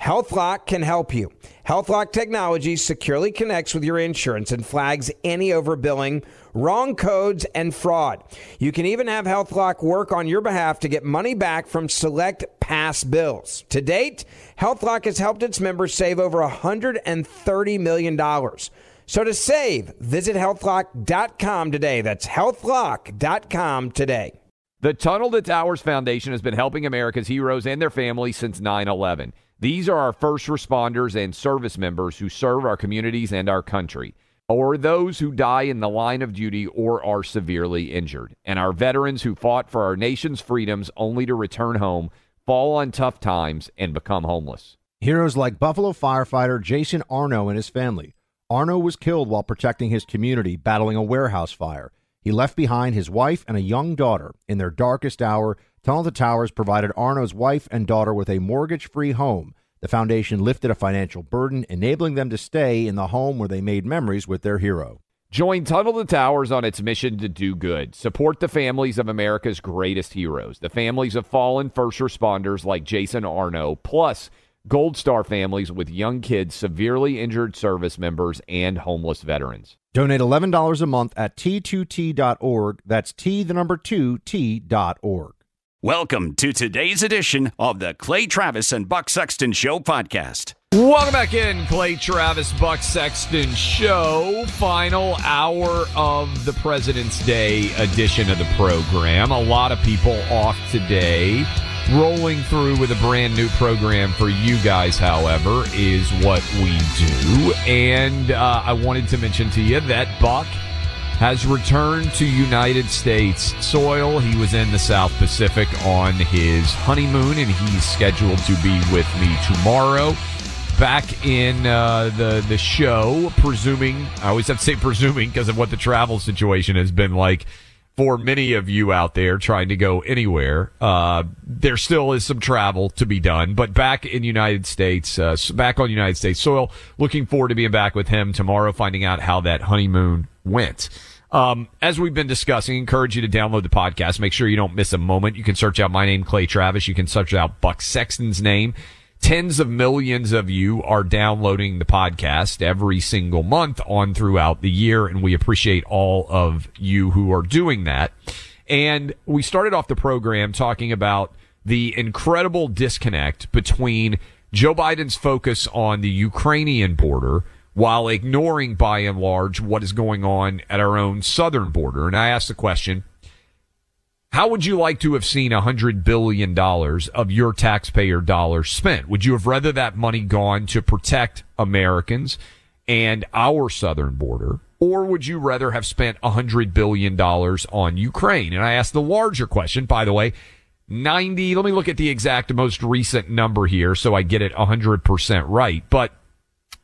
HealthLock can help you. HealthLock technology securely connects with your insurance and flags any overbilling, wrong codes, and fraud. You can even have HealthLock work on your behalf to get money back from select past bills. To date, HealthLock has helped its members save over $130 million. So to save, visit healthlock.com today. That's healthlock.com today. The Tunnel to Towers Foundation has been helping America's heroes and their families since 9 11. These are our first responders and service members who serve our communities and our country, or those who die in the line of duty or are severely injured, and our veterans who fought for our nation's freedoms only to return home, fall on tough times, and become homeless. Heroes like Buffalo firefighter Jason Arno and his family. Arno was killed while protecting his community battling a warehouse fire. He left behind his wife and a young daughter. In their darkest hour, Tunnel to Towers provided Arno's wife and daughter with a mortgage free home. The foundation lifted a financial burden, enabling them to stay in the home where they made memories with their hero. Join Tunnel to Towers on its mission to do good. Support the families of America's greatest heroes, the families of fallen first responders like Jason Arno, plus Gold Star families with young kids, severely injured service members, and homeless veterans. Donate $11 a month at t2t.org. That's T, the number 2, T.org. Welcome to today's edition of the Clay Travis and Buck Sexton Show podcast. Welcome back in, Clay Travis Buck Sexton Show. Final hour of the President's Day edition of the program. A lot of people off today. Rolling through with a brand new program for you guys, however, is what we do. And uh, I wanted to mention to you that Buck has returned to United States soil. He was in the South Pacific on his honeymoon, and he's scheduled to be with me tomorrow. Back in uh, the the show, presuming I always have to say presuming because of what the travel situation has been like for many of you out there trying to go anywhere. Uh, there still is some travel to be done, but back in United States, uh, back on United States soil. Looking forward to being back with him tomorrow, finding out how that honeymoon went. Um, as we've been discussing, encourage you to download the podcast. Make sure you don't miss a moment. You can search out my name, Clay Travis. You can search out Buck Sexton's name. Tens of millions of you are downloading the podcast every single month on throughout the year, and we appreciate all of you who are doing that. And we started off the program talking about the incredible disconnect between Joe Biden's focus on the Ukrainian border while ignoring by and large what is going on at our own southern border. And I asked the question, how would you like to have seen a hundred billion dollars of your taxpayer dollars spent? Would you have rather that money gone to protect Americans and our southern border? Or would you rather have spent a hundred billion dollars on Ukraine? And I asked the larger question, by the way, 90, let me look at the exact most recent number here so I get it 100% right. But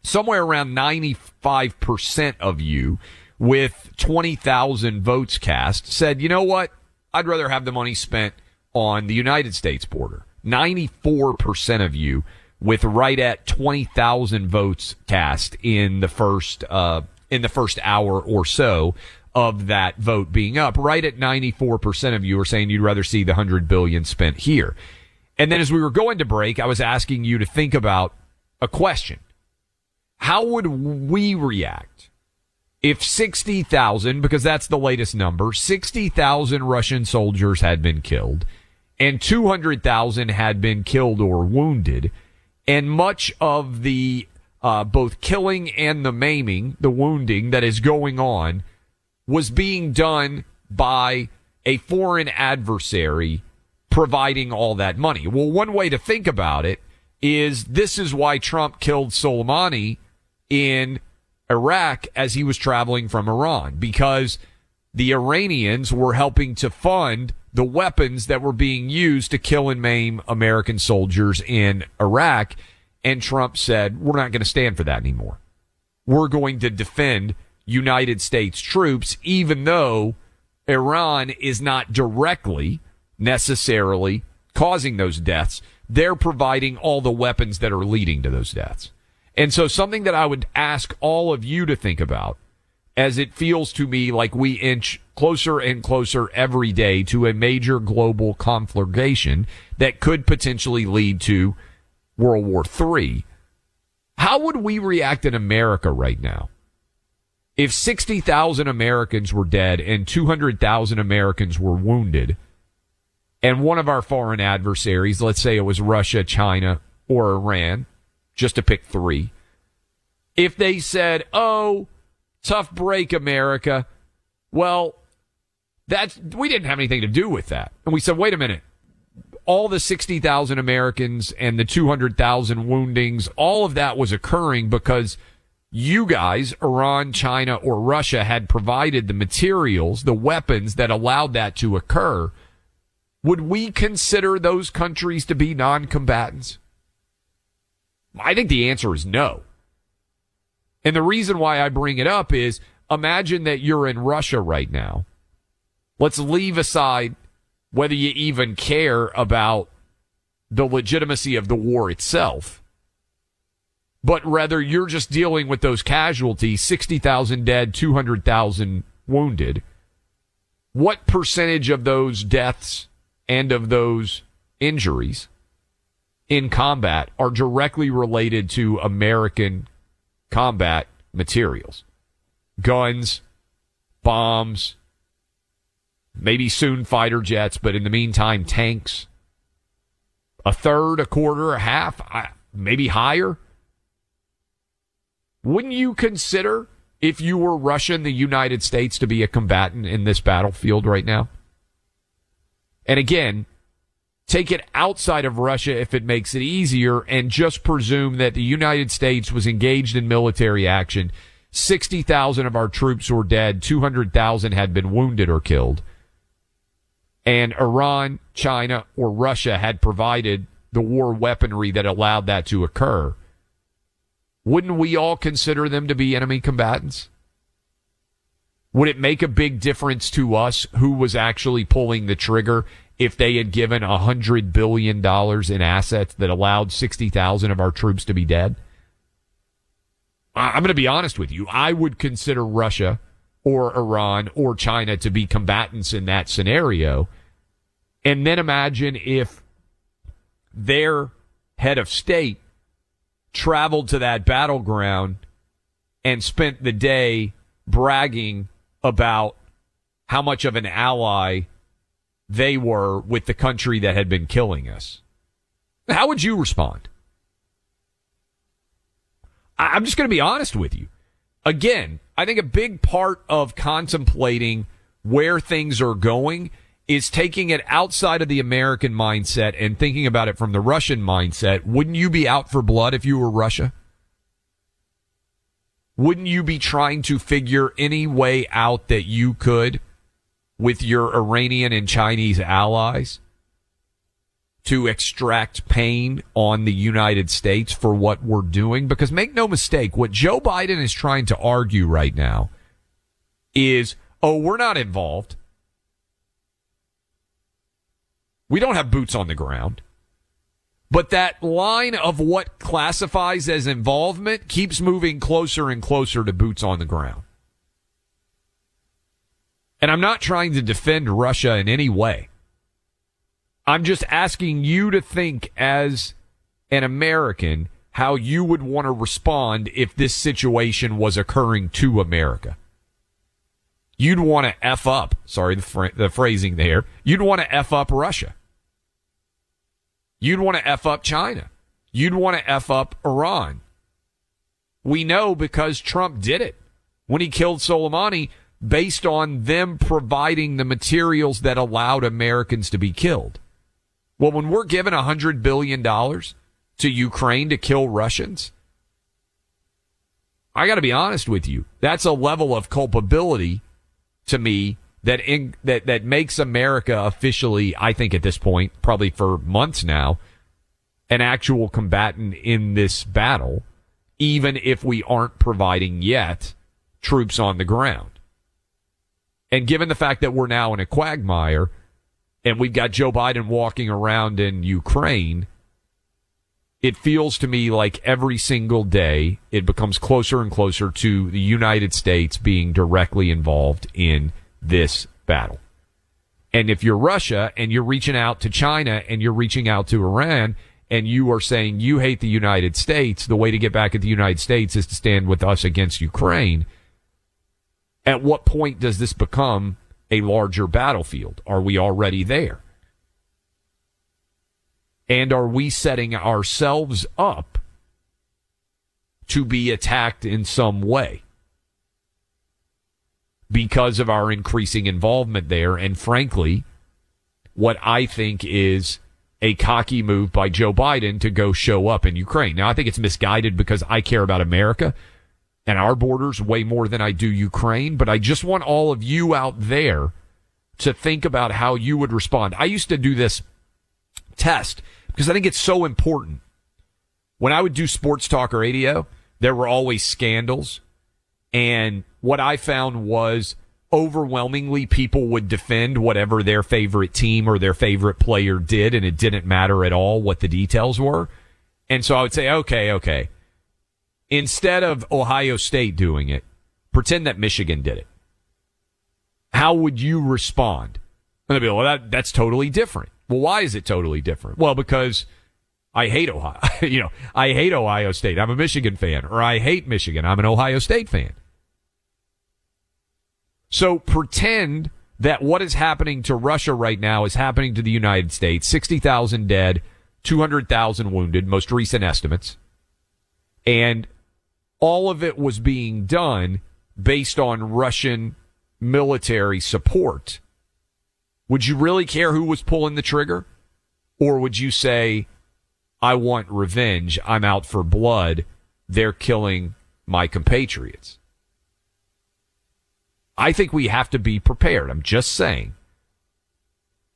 somewhere around 95% of you with 20,000 votes cast said, you know what? I'd rather have the money spent on the United States border. 94% of you with right at 20,000 votes cast in the first, uh, in the first hour or so of that vote being up. Right at 94% of you are saying you'd rather see the 100 billion spent here. And then as we were going to break, I was asking you to think about a question. How would we react if 60,000, because that's the latest number, 60,000 Russian soldiers had been killed and 200,000 had been killed or wounded and much of the uh, both killing and the maiming, the wounding that is going on was being done by a foreign adversary providing all that money. Well, one way to think about it is this is why Trump killed Soleimani in Iraq as he was traveling from Iran because the Iranians were helping to fund the weapons that were being used to kill and maim American soldiers in Iraq. And Trump said, we're not going to stand for that anymore. We're going to defend United States troops, even though Iran is not directly necessarily causing those deaths. They're providing all the weapons that are leading to those deaths. And so something that I would ask all of you to think about as it feels to me like we inch closer and closer every day to a major global conflagration that could potentially lead to World War III. How would we react in America right now? If 60,000 Americans were dead and 200,000 Americans were wounded, and one of our foreign adversaries, let's say it was Russia, China, or Iran, just to pick three, if they said, oh, tough break, America, well, that's, we didn't have anything to do with that. And we said, wait a minute. All the 60,000 Americans and the 200,000 woundings, all of that was occurring because you guys, Iran, China, or Russia had provided the materials, the weapons that allowed that to occur. Would we consider those countries to be non-combatants? I think the answer is no. And the reason why I bring it up is imagine that you're in Russia right now. Let's leave aside whether you even care about the legitimacy of the war itself, but rather you're just dealing with those casualties 60,000 dead, 200,000 wounded. What percentage of those deaths and of those injuries in combat are directly related to American combat materials? Guns, bombs, maybe soon fighter jets, but in the meantime, tanks. A third, a quarter, a half, maybe higher. Wouldn't you consider, if you were Russia and the United States, to be a combatant in this battlefield right now? And again, take it outside of Russia if it makes it easier and just presume that the United States was engaged in military action. 60,000 of our troops were dead. 200,000 had been wounded or killed. And Iran, China, or Russia had provided the war weaponry that allowed that to occur. Wouldn't we all consider them to be enemy combatants? Would it make a big difference to us who was actually pulling the trigger if they had given a hundred billion dollars in assets that allowed 60,000 of our troops to be dead? I'm going to be honest with you. I would consider Russia or Iran or China to be combatants in that scenario. And then imagine if their head of state traveled to that battleground and spent the day bragging about how much of an ally they were with the country that had been killing us. How would you respond? I'm just going to be honest with you. Again, I think a big part of contemplating where things are going is taking it outside of the American mindset and thinking about it from the Russian mindset. Wouldn't you be out for blood if you were Russia? Wouldn't you be trying to figure any way out that you could with your Iranian and Chinese allies to extract pain on the United States for what we're doing. Because make no mistake, what Joe Biden is trying to argue right now is, oh, we're not involved. We don't have boots on the ground. But that line of what classifies as involvement keeps moving closer and closer to boots on the ground. And I'm not trying to defend Russia in any way. I'm just asking you to think as an American how you would want to respond if this situation was occurring to America. You'd want to F up. Sorry, the, the phrasing there. You'd want to F up Russia. You'd want to F up China. You'd want to F up Iran. We know because Trump did it. When he killed Soleimani, based on them providing the materials that allowed Americans to be killed. Well, when we're given $100 billion to Ukraine to kill Russians, I got to be honest with you. That's a level of culpability to me that in, that that makes America officially, I think at this point, probably for months now, an actual combatant in this battle, even if we aren't providing yet troops on the ground. And given the fact that we're now in a quagmire and we've got Joe Biden walking around in Ukraine, it feels to me like every single day it becomes closer and closer to the United States being directly involved in this battle. And if you're Russia and you're reaching out to China and you're reaching out to Iran and you are saying you hate the United States, the way to get back at the United States is to stand with us against Ukraine. At what point does this become a larger battlefield? Are we already there? And are we setting ourselves up to be attacked in some way? because of our increasing involvement there. And frankly, what I think is a cocky move by Joe Biden to go show up in Ukraine. Now, I think it's misguided because I care about America and our borders way more than I do Ukraine, but I just want all of you out there to think about how you would respond. I used to do this test because I think it's so important. When I would do sports talk radio, there were always scandals and what I found was overwhelmingly people would defend whatever their favorite team or their favorite player did, and it didn't matter at all what the details were. And so I would say, okay, okay. Instead of Ohio State doing it, pretend that Michigan did it. How would you respond? And they'd be, like, well, that, that's totally different. Well, why is it totally different? Well, because I hate Ohio. you know, I hate Ohio State. I'm a Michigan fan, or I hate Michigan. I'm an Ohio State fan. So pretend that what is happening to Russia right now is happening to the United States 60,000 dead, 200,000 wounded, most recent estimates. And all of it was being done based on Russian military support. Would you really care who was pulling the trigger? Or would you say, I want revenge. I'm out for blood. They're killing my compatriots. I think we have to be prepared. I'm just saying.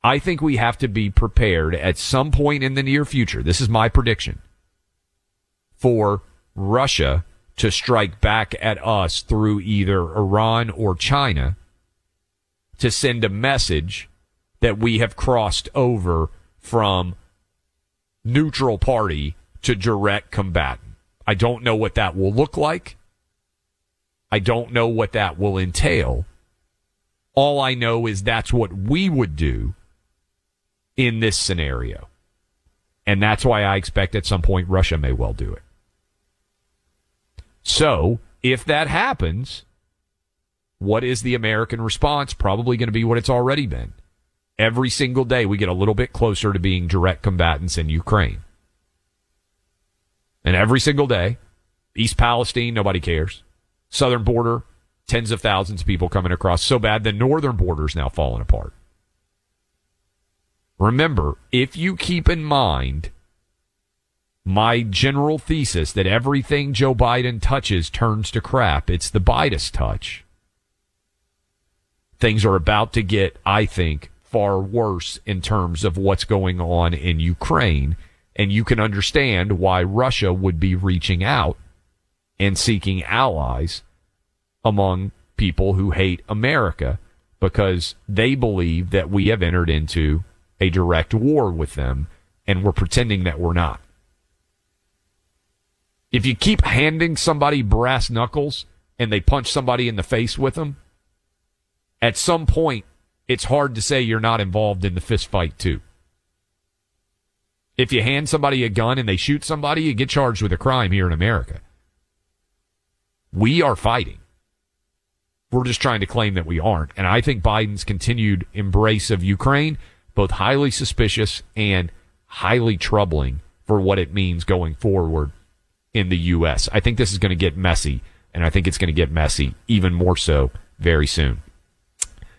I think we have to be prepared at some point in the near future. This is my prediction for Russia to strike back at us through either Iran or China to send a message that we have crossed over from neutral party to direct combatant. I don't know what that will look like. I don't know what that will entail. All I know is that's what we would do in this scenario. And that's why I expect at some point Russia may well do it. So, if that happens, what is the American response? Probably going to be what it's already been. Every single day, we get a little bit closer to being direct combatants in Ukraine. And every single day, East Palestine, nobody cares southern border, tens of thousands of people coming across. So bad the northern border is now falling apart. Remember, if you keep in mind my general thesis that everything Joe Biden touches turns to crap, it's the Biden touch. Things are about to get, I think, far worse in terms of what's going on in Ukraine. And you can understand why Russia would be reaching out and seeking allies among people who hate America because they believe that we have entered into a direct war with them and we're pretending that we're not. If you keep handing somebody brass knuckles and they punch somebody in the face with them, at some point it's hard to say you're not involved in the fist fight too. If you hand somebody a gun and they shoot somebody, you get charged with a crime here in America. We are fighting. We're just trying to claim that we aren't. And I think Biden's continued embrace of Ukraine, both highly suspicious and highly troubling for what it means going forward in the U.S. I think this is going to get messy, and I think it's going to get messy even more so very soon.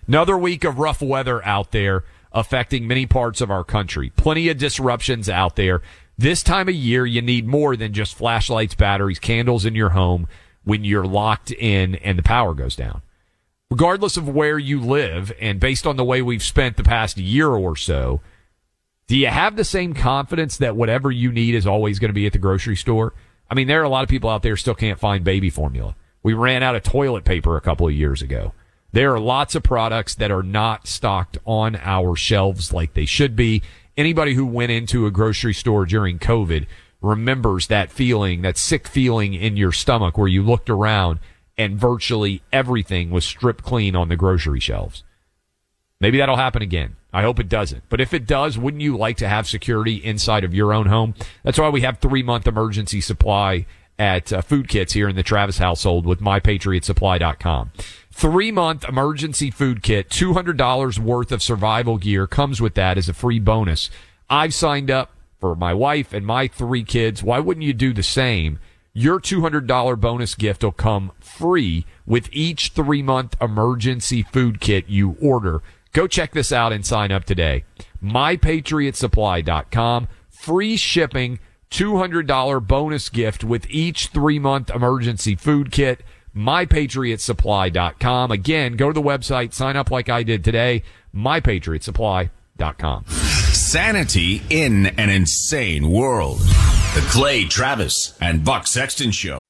Another week of rough weather out there affecting many parts of our country. Plenty of disruptions out there. This time of year, you need more than just flashlights, batteries, candles in your home when you're locked in and the power goes down. Regardless of where you live, and based on the way we've spent the past year or so, do you have the same confidence that whatever you need is always going to be at the grocery store? I mean, there are a lot of people out there still can't find baby formula. We ran out of toilet paper a couple of years ago. There are lots of products that are not stocked on our shelves like they should be. Anybody who went into a grocery store during COVID remembers that feeling, that sick feeling in your stomach where you looked around and virtually everything was stripped clean on the grocery shelves. Maybe that'll happen again. I hope it doesn't. But if it does, wouldn't you like to have security inside of your own home? That's why we have three month emergency supply at uh, food kits here in the Travis household with mypatriotsupply.com. Three month emergency food kit, $200 worth of survival gear comes with that as a free bonus. I've signed up for my wife and my three kids. Why wouldn't you do the same? Your $200 bonus gift will come free with each three month emergency food kit you order. Go check this out and sign up today. MyPatriotSupply.com. Free shipping, $200 bonus gift with each three month emergency food kit. MyPatriotSupply.com. Again, go to the website, sign up like I did today. MyPatriotSupply.com. Sanity in an insane world. The Clay Travis and Buck Sexton Show.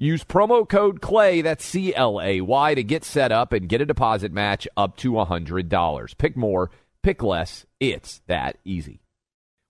Use promo code CLAY, that's C L A Y, to get set up and get a deposit match up to $100. Pick more, pick less. It's that easy.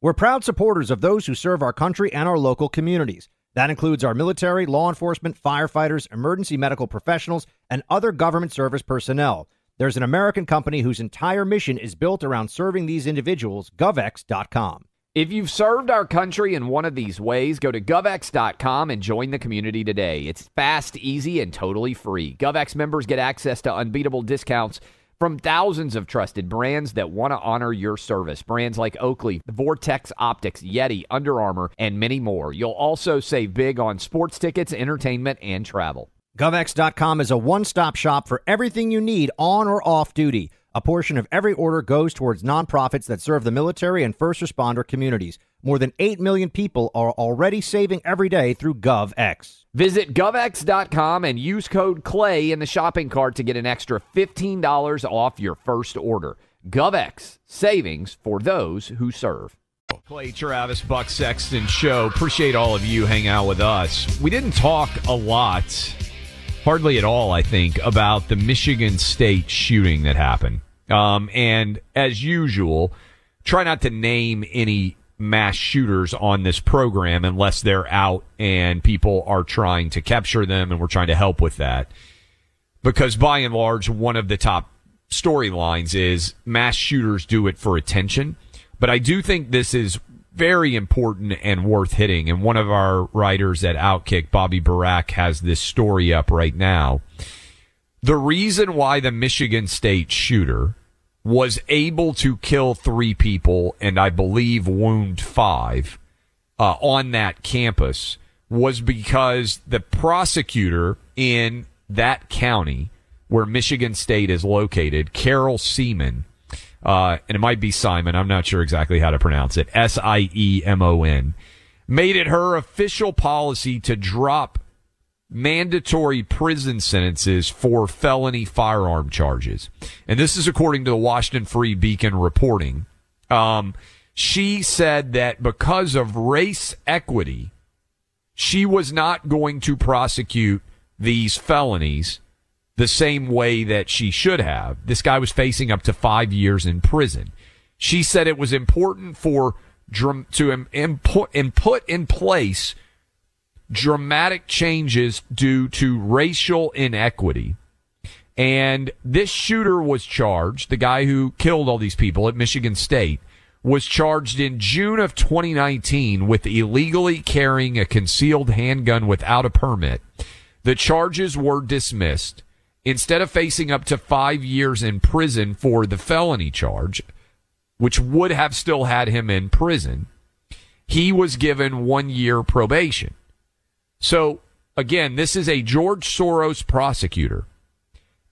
We're proud supporters of those who serve our country and our local communities. That includes our military, law enforcement, firefighters, emergency medical professionals, and other government service personnel. There's an American company whose entire mission is built around serving these individuals, GovX.com. If you've served our country in one of these ways, go to govx.com and join the community today. It's fast, easy, and totally free. GovX members get access to unbeatable discounts from thousands of trusted brands that want to honor your service. Brands like Oakley, Vortex Optics, Yeti, Under Armour, and many more. You'll also save big on sports tickets, entertainment, and travel. GovX.com is a one stop shop for everything you need on or off duty. A portion of every order goes towards nonprofits that serve the military and first responder communities. More than 8 million people are already saving every day through GovX. Visit govx.com and use code CLAY in the shopping cart to get an extra $15 off your first order. GovX savings for those who serve. Clay Travis Buck Sexton show. Appreciate all of you hanging out with us. We didn't talk a lot, hardly at all, I think, about the Michigan State shooting that happened. Um, and as usual, try not to name any mass shooters on this program unless they're out and people are trying to capture them and we're trying to help with that. Because by and large, one of the top storylines is mass shooters do it for attention. But I do think this is very important and worth hitting. And one of our writers at Outkick, Bobby Burack, has this story up right now. The reason why the Michigan State shooter was able to kill three people and I believe wound five uh, on that campus was because the prosecutor in that county where Michigan State is located, Carol Siemon, uh, and it might be Simon. I'm not sure exactly how to pronounce it. S I E M O N. Made it her official policy to drop mandatory prison sentences for felony firearm charges. And this is according to the Washington Free Beacon reporting. Um, she said that because of race equity, she was not going to prosecute these felonies the same way that she should have. This guy was facing up to five years in prison. She said it was important for to input, input in place dramatic changes due to racial inequity. And this shooter was charged, the guy who killed all these people at Michigan State, was charged in June of 2019 with illegally carrying a concealed handgun without a permit. The charges were dismissed instead of facing up to five years in prison for the felony charge, which would have still had him in prison, he was given one year probation. So again, this is a George Soros prosecutor.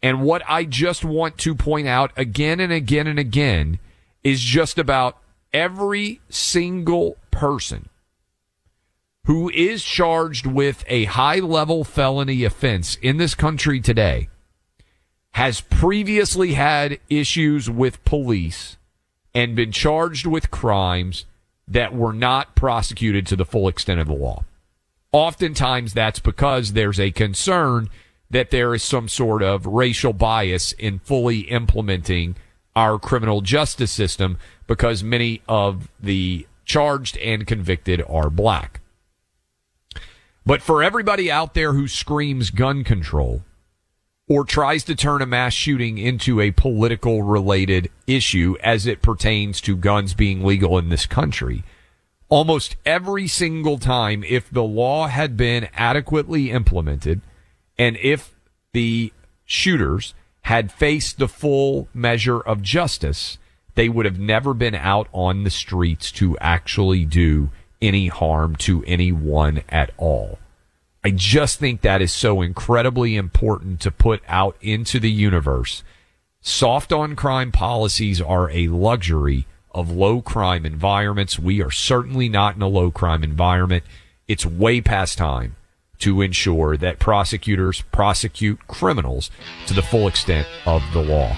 And what I just want to point out again and again and again is just about every single person who is charged with a high level felony offense in this country today has previously had issues with police and been charged with crimes that were not prosecuted to the full extent of the law. Oftentimes that's because there's a concern that there is some sort of racial bias in fully implementing our criminal justice system because many of the charged and convicted are black. But for everybody out there who screams gun control, or tries to turn a mass shooting into a political related issue as it pertains to guns being legal in this country. Almost every single time, if the law had been adequately implemented and if the shooters had faced the full measure of justice, they would have never been out on the streets to actually do any harm to anyone at all. I just think that is so incredibly important to put out into the universe. Soft on crime policies are a luxury of low crime environments. We are certainly not in a low crime environment. It's way past time to ensure that prosecutors prosecute criminals to the full extent of the law.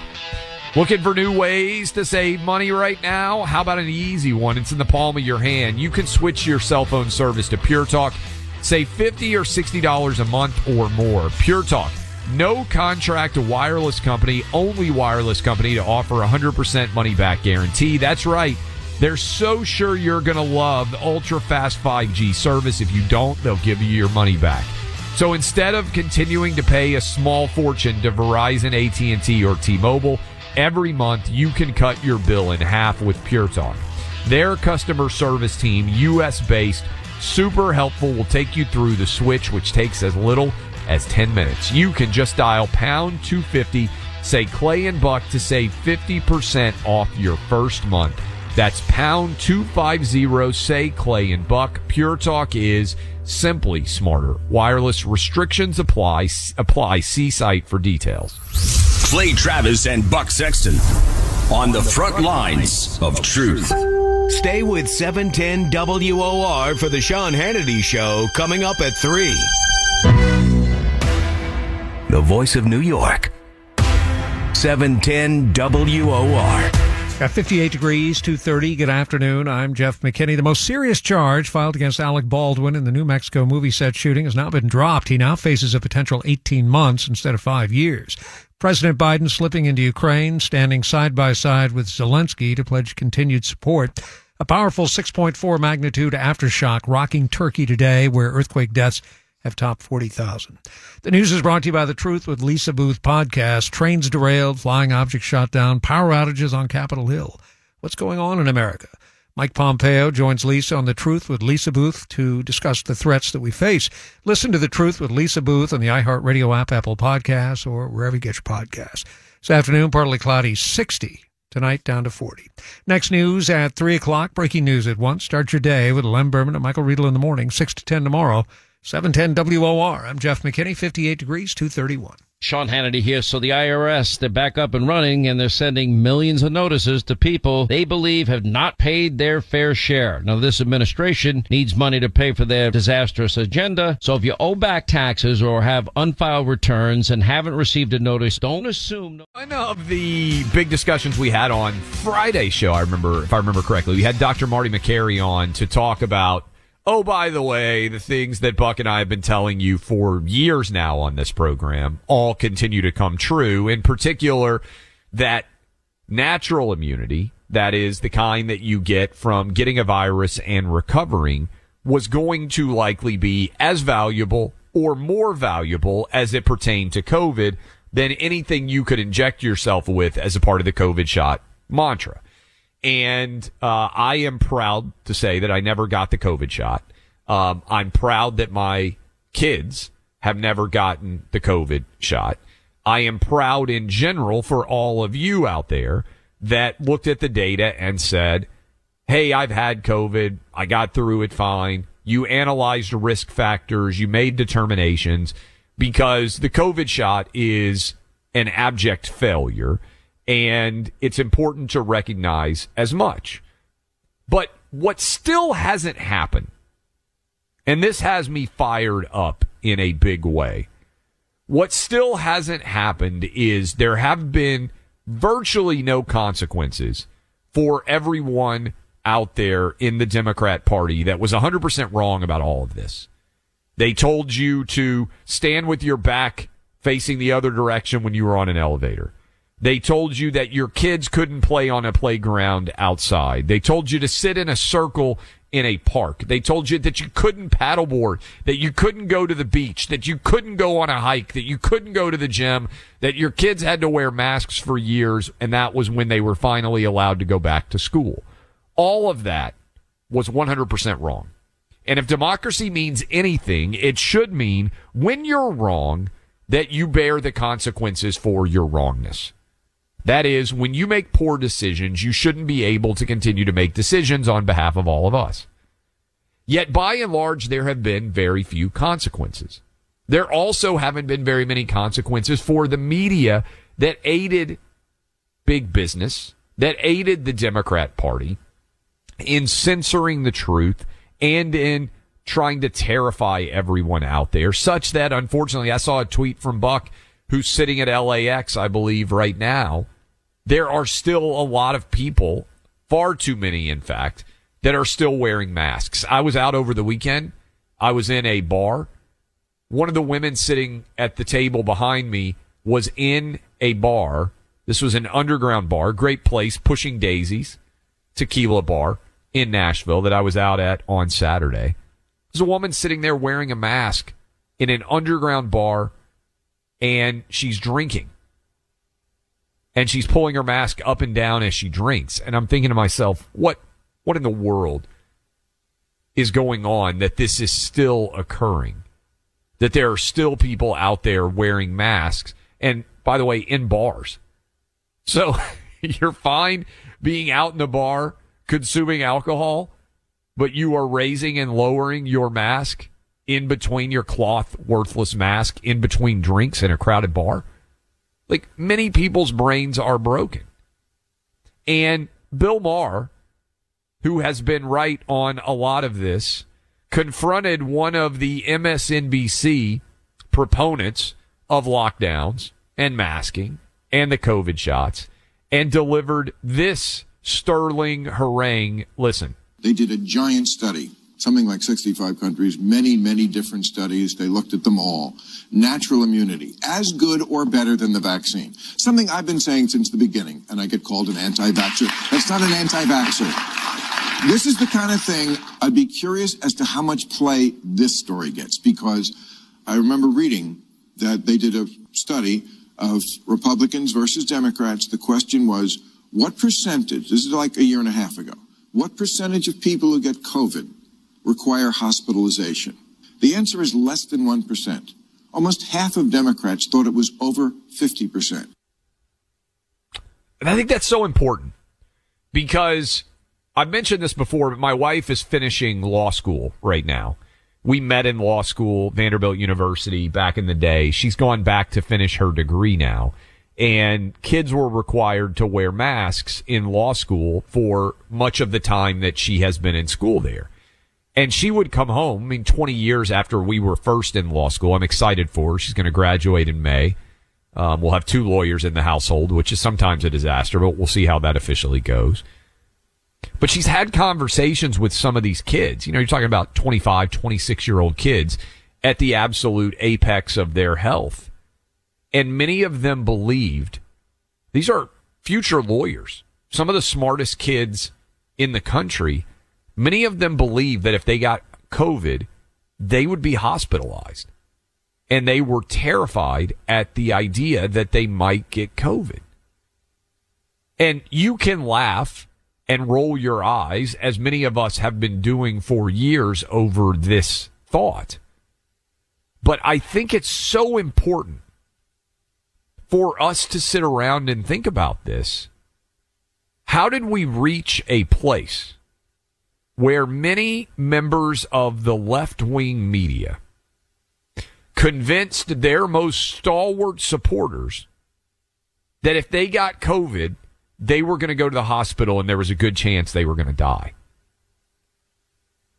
Looking for new ways to save money right now? How about an easy one? It's in the palm of your hand. You can switch your cell phone service to Pure Talk Save 50 or $60 a month or more. Pure Talk. No contract wireless company, only wireless company to offer 100% money back guarantee. That's right. They're so sure you're going to love the ultra fast 5G service. If you don't, they'll give you your money back. So instead of continuing to pay a small fortune to Verizon, AT&T, or T-Mobile, every month you can cut your bill in half with Pure Talk. Their customer service team, US based, Super helpful. Will take you through the switch, which takes as little as 10 minutes. You can just dial pound 250, say Clay and Buck to save 50% off your first month. That's pound 250, say Clay and Buck. Pure Talk is simply smarter. Wireless restrictions apply. Apply. See site for details. Clay Travis and Buck Sexton on the front lines of truth. Stay with 710 WOR for the Sean Hannity Show coming up at 3. The voice of New York. 710 WOR. Got 58 degrees, 230. Good afternoon. I'm Jeff McKinney. The most serious charge filed against Alec Baldwin in the New Mexico movie set shooting has now been dropped. He now faces a potential 18 months instead of five years. President Biden slipping into Ukraine, standing side by side with Zelensky to pledge continued support. A powerful 6.4 magnitude aftershock rocking Turkey today, where earthquake deaths have topped 40,000. The news is brought to you by the Truth with Lisa Booth podcast. Trains derailed, flying objects shot down, power outages on Capitol Hill. What's going on in America? Mike Pompeo joins Lisa on The Truth with Lisa Booth to discuss the threats that we face. Listen to The Truth with Lisa Booth on the iHeartRadio app, Apple Podcasts, or wherever you get your podcasts. This afternoon, partly cloudy, 60. Tonight, down to 40. Next news at 3 o'clock. Breaking news at once. Start your day with Len Berman and Michael Riedel in the morning, 6 to 10 tomorrow. 710 WOR. I'm Jeff McKinney, 58 degrees, 231. Sean Hannity here. So the IRS, they're back up and running and they're sending millions of notices to people they believe have not paid their fair share. Now this administration needs money to pay for their disastrous agenda. So if you owe back taxes or have unfiled returns and haven't received a notice, don't assume. One of the big discussions we had on Friday's show, I remember, if I remember correctly, we had Dr. Marty Makary on to talk about Oh, by the way, the things that Buck and I have been telling you for years now on this program all continue to come true. In particular, that natural immunity, that is the kind that you get from getting a virus and recovering, was going to likely be as valuable or more valuable as it pertained to COVID than anything you could inject yourself with as a part of the COVID shot mantra. And uh, I am proud to say that I never got the COVID shot. Um, I'm proud that my kids have never gotten the COVID shot. I am proud in general for all of you out there that looked at the data and said, Hey, I've had COVID. I got through it fine. You analyzed risk factors. You made determinations because the COVID shot is an abject failure and it's important to recognize as much. But what still hasn't happened, and this has me fired up in a big way, what still hasn't happened is there have been virtually no consequences for everyone out there in the Democrat Party that was 100% wrong about all of this. They told you to stand with your back facing the other direction when you were on an elevator. They told you that your kids couldn't play on a playground outside. They told you to sit in a circle in a park. They told you that you couldn't paddleboard, that you couldn't go to the beach, that you couldn't go on a hike, that you couldn't go to the gym, that your kids had to wear masks for years, and that was when they were finally allowed to go back to school. All of that was 100% wrong. And if democracy means anything, it should mean when you're wrong, that you bear the consequences for your wrongness. That is, when you make poor decisions, you shouldn't be able to continue to make decisions on behalf of all of us. Yet, by and large, there have been very few consequences. There also haven't been very many consequences for the media that aided big business, that aided the Democrat Party in censoring the truth and in trying to terrify everyone out there, such that unfortunately I saw a tweet from Buck who's sitting at LAX, I believe, right now, there are still a lot of people, far too many, in fact, that are still wearing masks. I was out over the weekend. I was in a bar. One of the women sitting at the table behind me was in a bar. This was an underground bar, great place, Pushing Daisies, tequila bar in Nashville that I was out at on Saturday. There's a woman sitting there wearing a mask in an underground bar and she's drinking. And she's pulling her mask up and down as she drinks. And I'm thinking to myself, what what in the world is going on that this is still occurring? That there are still people out there wearing masks and by the way, in bars. So you're fine being out in the bar consuming alcohol, but you are raising and lowering your mask in between your cloth worthless mask in between drinks in a crowded bar. Like many people's brains are broken. And Bill Maher, who has been right on a lot of this, confronted one of the MSNBC proponents of lockdowns and masking and the COVID shots and delivered this sterling harangue. Listen. They did a giant study, something like 65 countries, many, many different studies. They looked at them all. Natural immunity, as good or better than the vaccine. Something I've been saying since the beginning, and I get called an anti-vaxxer. That's not an anti-vaxxer. This is the kind of thing I'd be curious as to how much play this story gets because I remember reading that they did a study of Republicans versus Democrats. The question was, what percentage, this is like a year and a half ago, what percentage of people who get COVID require hospitalization? The answer is less than 1%. Almost half of Democrats thought it was over 50%. And I think that's so important because I've mentioned this before, but my wife is finishing law school right now. We met in law school, Vanderbilt University back in the day. She's gone back to finish her degree now. And kids were required to wear masks in law school for much of the time that she has been in school there. And she would come home, I mean, 20 years after we were first in law school. I'm excited for her. She's going to graduate in May. Um, we'll have two lawyers in the household, which is sometimes a disaster, but we'll see how that officially goes. But she's had conversations with some of these kids. You know, you're talking about 25, 26 year old kids at the absolute apex of their health. And many of them believed these are future lawyers, some of the smartest kids in the country. Many of them believe that if they got COVID, they would be hospitalized. And they were terrified at the idea that they might get COVID. And you can laugh and roll your eyes, as many of us have been doing for years over this thought. But I think it's so important for us to sit around and think about this. How did we reach a place where many members of the left wing media convinced their most stalwart supporters that if they got COVID, they were going to go to the hospital and there was a good chance they were going to die.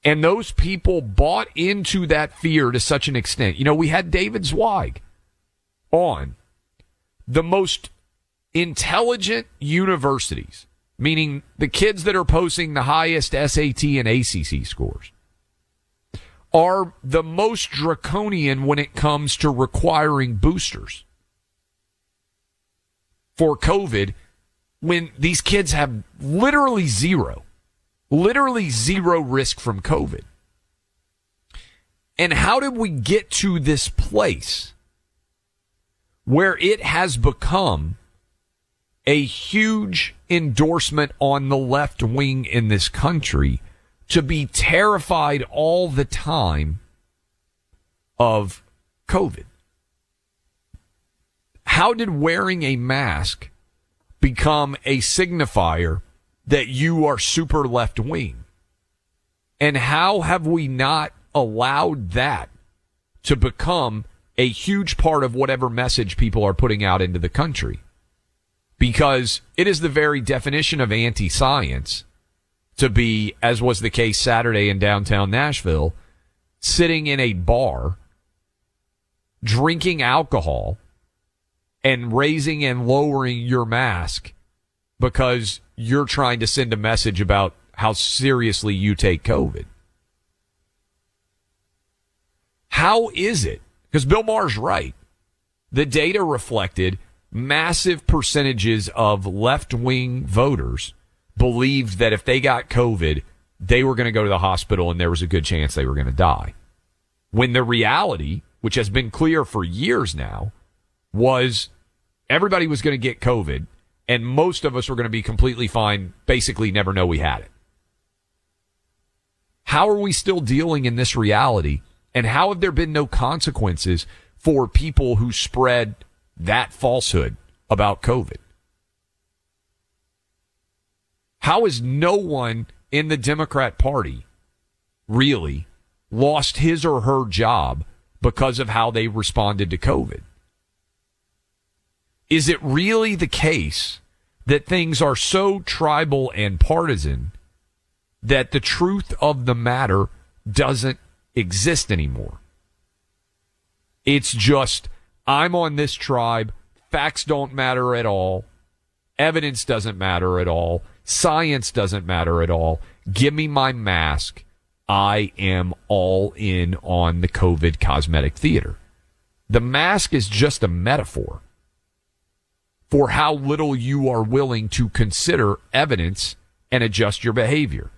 And those people bought into that fear to such an extent. You know, we had David Zweig on the most intelligent universities, meaning the kids that are posting the highest SAT and ACT scores, are the most draconian when it comes to requiring boosters for COVID when these kids have literally zero, literally zero risk from COVID. And how did we get to this place where it has become a huge endorsement on the left wing in this country to be terrified all the time of COVID? How did wearing a mask become a signifier that you are super left wing? And how have we not allowed that to become a huge part of whatever message people are putting out into the country? Because it is the very definition of anti science to be, as was the case Saturday in downtown Nashville, sitting in a bar, drinking alcohol, and raising and lowering your mask because you're trying to send a message about how seriously you take COVID. How is it? Because Bill Maher's right. The data reflected massive percentages of left wing voters believed that if they got COVID, they were going to go to the hospital and there was a good chance they were going to die. When the reality, which has been clear for years now, was everybody was going to get COVID and most of us were going to be completely fine, basically never know we had it. How are we still dealing in this reality? And how have there been no consequences for people who spread that falsehood about COVID? How has no one in the Democrat Party really lost his or her job because of how they responded to COVID? Is it really the case that things are so tribal and partisan that the truth of the matter doesn't exist anymore? It's just, I'm on this tribe. Facts don't matter at all. Evidence doesn't matter at all. Science doesn't matter at all. Give me my mask. I am all in on the COVID cosmetic theater. The mask is just a metaphor for how little you are willing to consider evidence and adjust your behavior.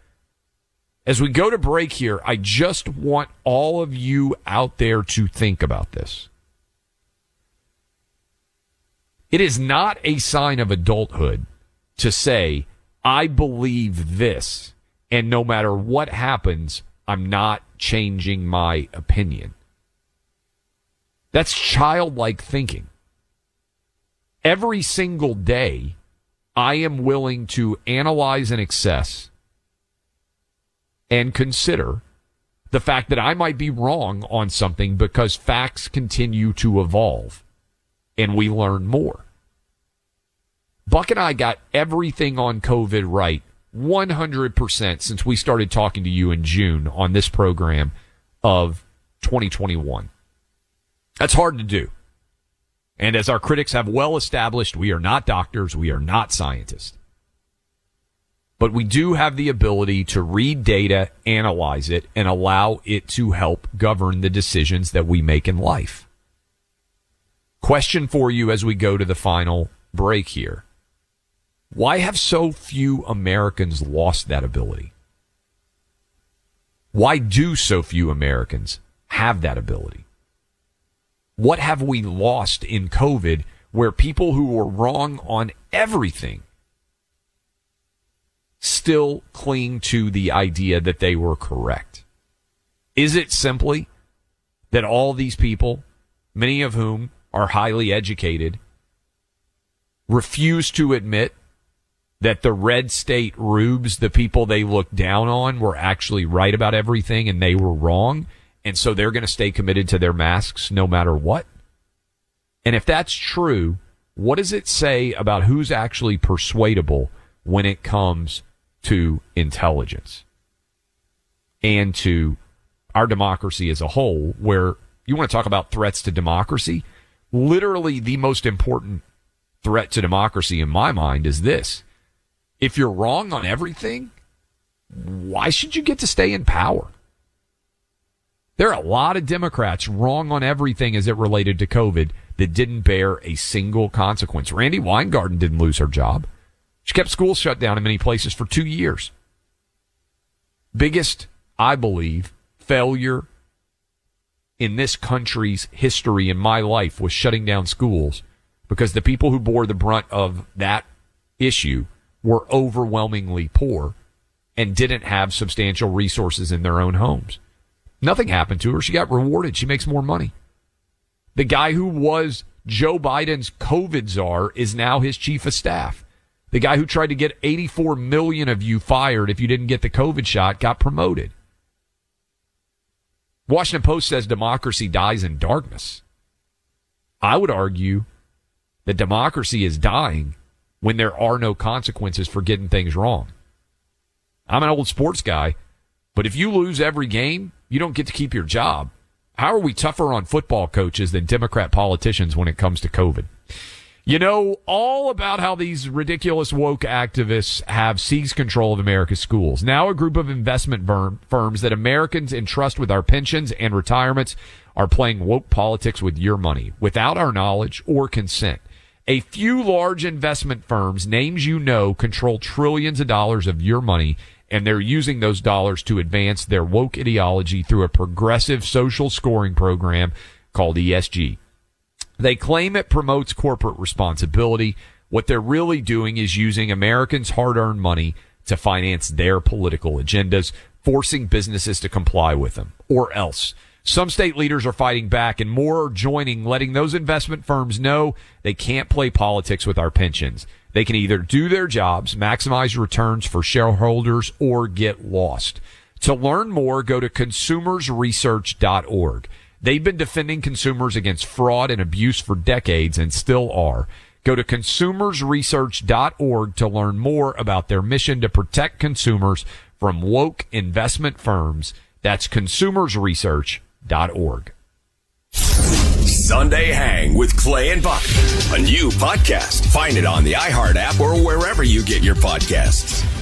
As we go to break here, I just want all of you out there to think about this. It is not a sign of adulthood to say, I believe this, and no matter what happens, I'm not changing my opinion. That's childlike thinking. Every single day, I am willing to analyze and assess and consider the fact that I might be wrong on something because facts continue to evolve and we learn more. Buck and I got everything on COVID right 100% since we started talking to you in June on this program of 2021. That's hard to do. And as our critics have well established, we are not doctors, we are not scientists. But we do have the ability to read data, analyze it, and allow it to help govern the decisions that we make in life. Question for you as we go to the final break here. Why have so few Americans lost that ability? Why do so few Americans have that ability? What have we lost in COVID where people who were wrong on everything still cling to the idea that they were correct? Is it simply that all these people, many of whom are highly educated, refuse to admit that the red state rubes, the people they look down on, were actually right about everything and they were wrong? And so they're going to stay committed to their masks no matter what? And if that's true, what does it say about who's actually persuadable when it comes to intelligence and to our democracy as a whole, where you want to talk about threats to democracy? Literally, the most important threat to democracy in my mind is this. If you're wrong on everything, why should you get to stay in power? There are a lot of Democrats wrong on everything as it related to COVID that didn't bear a single consequence. Randi Weingarten didn't lose her job. She kept schools shut down in many places for two years. Biggest, I believe, failure in this country's history in my life was shutting down schools because the people who bore the brunt of that issue were overwhelmingly poor and didn't have substantial resources in their own homes. Nothing happened to her. She got rewarded. She makes more money. The guy who was Joe Biden's COVID czar is now his chief of staff. The guy who tried to get 84 million of you fired if you didn't get the COVID shot got promoted. Washington Post says democracy dies in darkness. I would argue that democracy is dying when there are no consequences for getting things wrong. I'm an old sports guy, but if you lose every game, you don't get to keep your job. How are we tougher on football coaches than Democrat politicians when it comes to COVID? You know all about how these ridiculous woke activists have seized control of America's schools. Now, a group of investment firms that Americans entrust with our pensions and retirements are playing woke politics with your money without our knowledge or consent. A few large investment firms, names you know, control trillions of dollars of your money and they're using those dollars to advance their woke ideology through a progressive social scoring program called ESG. They claim it promotes corporate responsibility. What they're really doing is using Americans' hard earned money to finance their political agendas, forcing businesses to comply with them, or else. Some state leaders are fighting back and more are joining, letting those investment firms know they can't play politics with our pensions. They can either do their jobs, maximize returns for shareholders, or get lost. To learn more, go to consumersresearch.org. They've been defending consumers against fraud and abuse for decades and still are. Go to consumersresearch.org to learn more about their mission to protect consumers from woke investment firms. That's consumersresearch.org. Sunday Hang with Clay and Buck, a new podcast. Find it on the iHeart app or wherever you get your podcasts.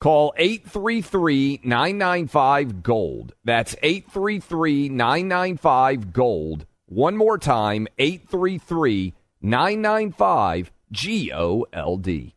Call 833 995 Gold. That's 833 995 Gold. One more time 833 995 G O L D.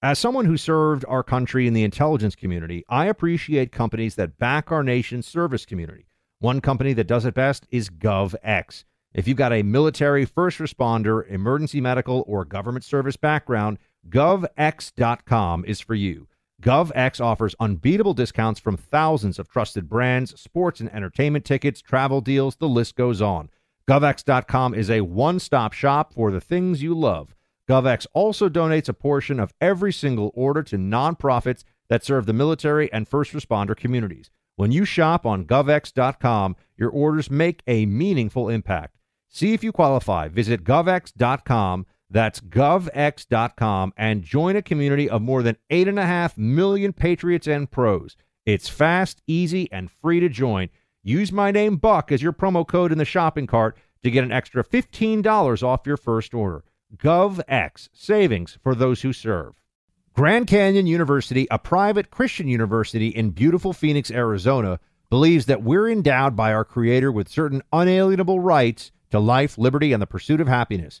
As someone who served our country in the intelligence community, I appreciate companies that back our nation's service community. One company that does it best is GovX. If you've got a military, first responder, emergency medical, or government service background, govx.com is for you. GovX offers unbeatable discounts from thousands of trusted brands, sports and entertainment tickets, travel deals, the list goes on. GovX.com is a one stop shop for the things you love. GovX also donates a portion of every single order to nonprofits that serve the military and first responder communities. When you shop on govx.com, your orders make a meaningful impact. See if you qualify. Visit govx.com. That's govx.com and join a community of more than 8.5 million patriots and pros. It's fast, easy, and free to join. Use my name Buck as your promo code in the shopping cart to get an extra $15 off your first order. GovX, savings for those who serve. Grand Canyon University, a private Christian university in beautiful Phoenix, Arizona, believes that we're endowed by our Creator with certain unalienable rights to life, liberty, and the pursuit of happiness.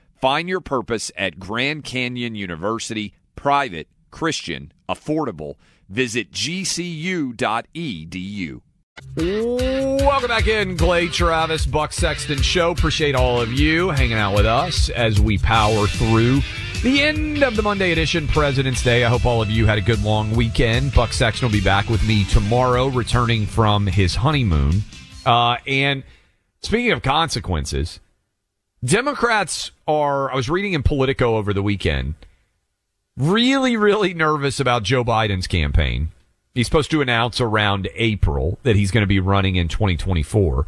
Find your purpose at Grand Canyon University, private, Christian, affordable. Visit gcu.edu. Welcome back in, Clay Travis, Buck Sexton Show. Appreciate all of you hanging out with us as we power through the end of the Monday edition, President's Day. I hope all of you had a good long weekend. Buck Sexton will be back with me tomorrow, returning from his honeymoon. Uh, and speaking of consequences, Democrats are, I was reading in Politico over the weekend, really, really nervous about Joe Biden's campaign. He's supposed to announce around April that he's going to be running in 2024.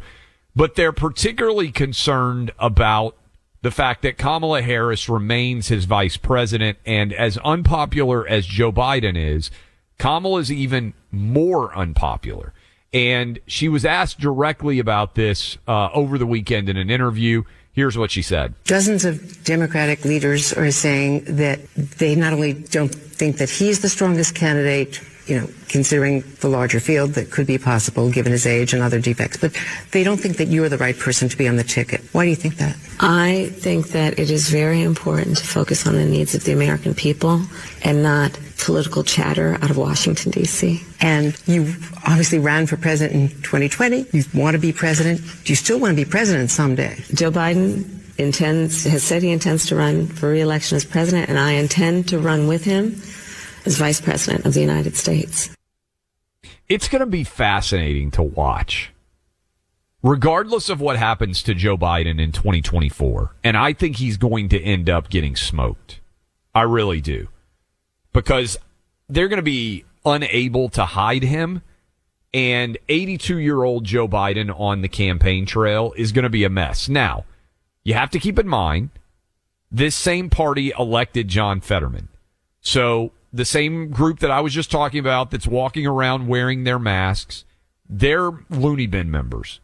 But they're particularly concerned about the fact that Kamala Harris remains his vice president. And as unpopular as Joe Biden is, Kamala is even more unpopular. And she was asked directly about this uh, over the weekend in an interview. Here's what she said. Dozens of Democratic leaders are saying that they not only don't think that he's the strongest candidate, you know, considering the larger field that could be possible given his age and other defects, but they don't think that you're the right person to be on the ticket. Why do you think that? I think that it is very important to focus on the needs of the American people and not political chatter out of Washington, D.C. And you obviously ran for president in 2020. You want to be president. Do you still want to be president someday? Joe Biden intends, has said he intends to run for reelection as president, and I intend to run with him as vice president of the United States. it's going to be fascinating to watch. Regardless of what happens to Joe Biden in 2024, and I think he's going to end up getting smoked. I really do. Because they're going to be unable to hide him. And 82 year old Joe Biden on the campaign trail is going to be a mess. Now, you have to keep in mind this same party elected John Fetterman. So the same group that I was just talking about that's walking around wearing their masks, they're loony bin members.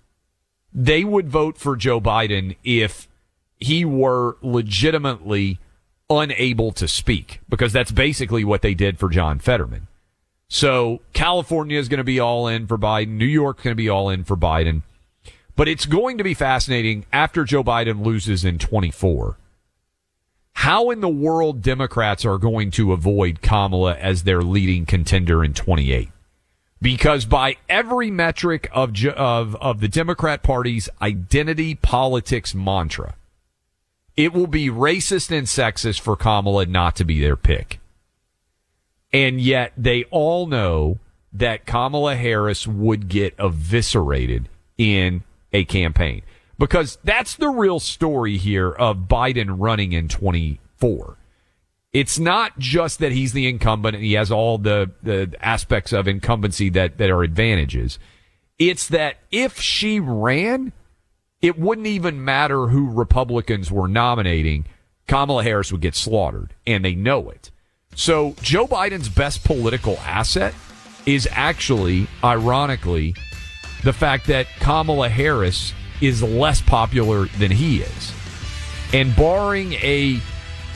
They would vote for Joe Biden if he were legitimately unable to speak because that's basically what they did for John Fetterman. So California is going to be all in for Biden. New York's going to be all in for Biden. But it's going to be fascinating after Joe Biden loses in 24. How in the world Democrats are going to avoid Kamala as their leading contender in 28? Because by every metric of, of, of the Democrat Party's identity politics mantra, it will be racist and sexist for Kamala not to be their pick. And yet they all know that Kamala Harris would get eviscerated in a campaign because that's the real story here of Biden running in 24. It's not just that he's the incumbent and he has all the, the aspects of incumbency that, that are advantages. It's that if she ran, it wouldn't even matter who Republicans were nominating. Kamala Harris would get slaughtered, and they know it. So Joe Biden's best political asset is actually, ironically, the fact that Kamala Harris is less popular than he is. And barring a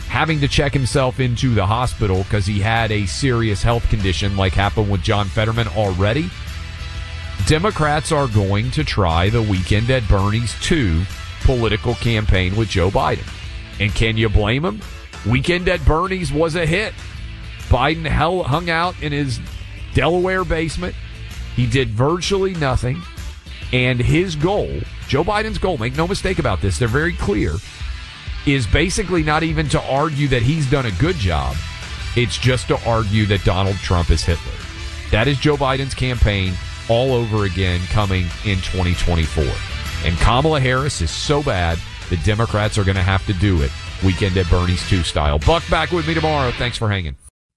having to check himself into the hospital because he had a serious health condition like happened with John Fetterman already, Democrats are going to try the weekend at Bernie's 2 political campaign with Joe Biden. And can you blame him? Weekend at Bernie's was a hit. Biden hell, hung out in his Delaware basement. He did virtually nothing. And his goal, Joe Biden's goal, make no mistake about this, they're very clear, is basically not even to argue that he's done a good job. It's just to argue that Donald Trump is Hitler. That is Joe Biden's campaign all over again coming in 2024. And Kamala Harris is so bad, the Democrats are going to have to do it weekend at Bernie's 2 style. Buck back with me tomorrow. Thanks for hanging.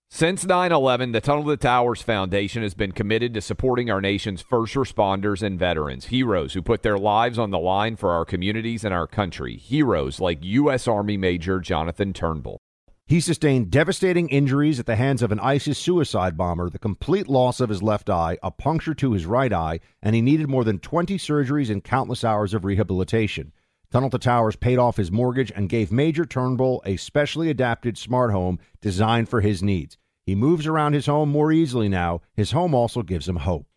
Since 9 11, the Tunnel to the Towers Foundation has been committed to supporting our nation's first responders and veterans, heroes who put their lives on the line for our communities and our country, heroes like U.S. Army Major Jonathan Turnbull. He sustained devastating injuries at the hands of an ISIS suicide bomber, the complete loss of his left eye, a puncture to his right eye, and he needed more than 20 surgeries and countless hours of rehabilitation. Tunnel to Towers paid off his mortgage and gave Major Turnbull a specially adapted smart home designed for his needs. He moves around his home more easily now. His home also gives him hope.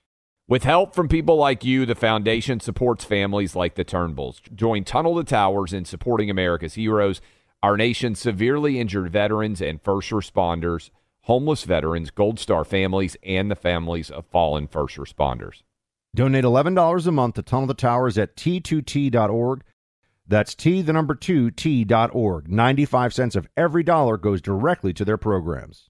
With help from people like you, the foundation supports families like the Turnbulls. Join Tunnel to Towers in supporting America's heroes, our nation's severely injured veterans and first responders, homeless veterans, Gold Star families, and the families of fallen first responders. Donate $11 a month to Tunnel to Towers at t2t.org. That's T, the number two, T.org. 95 cents of every dollar goes directly to their programs.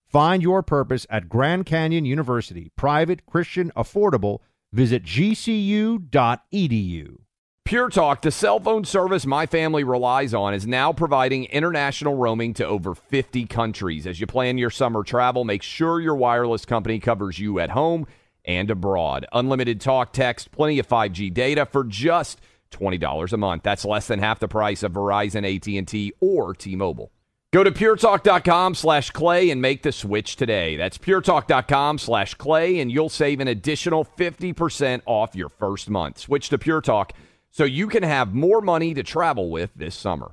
Find your purpose at Grand Canyon University, private, Christian, affordable. Visit gcu.edu. Pure Talk, the cell phone service my family relies on, is now providing international roaming to over 50 countries. As you plan your summer travel, make sure your wireless company covers you at home and abroad. Unlimited talk, text, plenty of 5G data for just $20 a month. That's less than half the price of Verizon, AT&T, or T-Mobile. Go to puretalk.com slash clay and make the switch today. That's puretalk.com slash clay, and you'll save an additional 50% off your first month. Switch to Pure Talk so you can have more money to travel with this summer.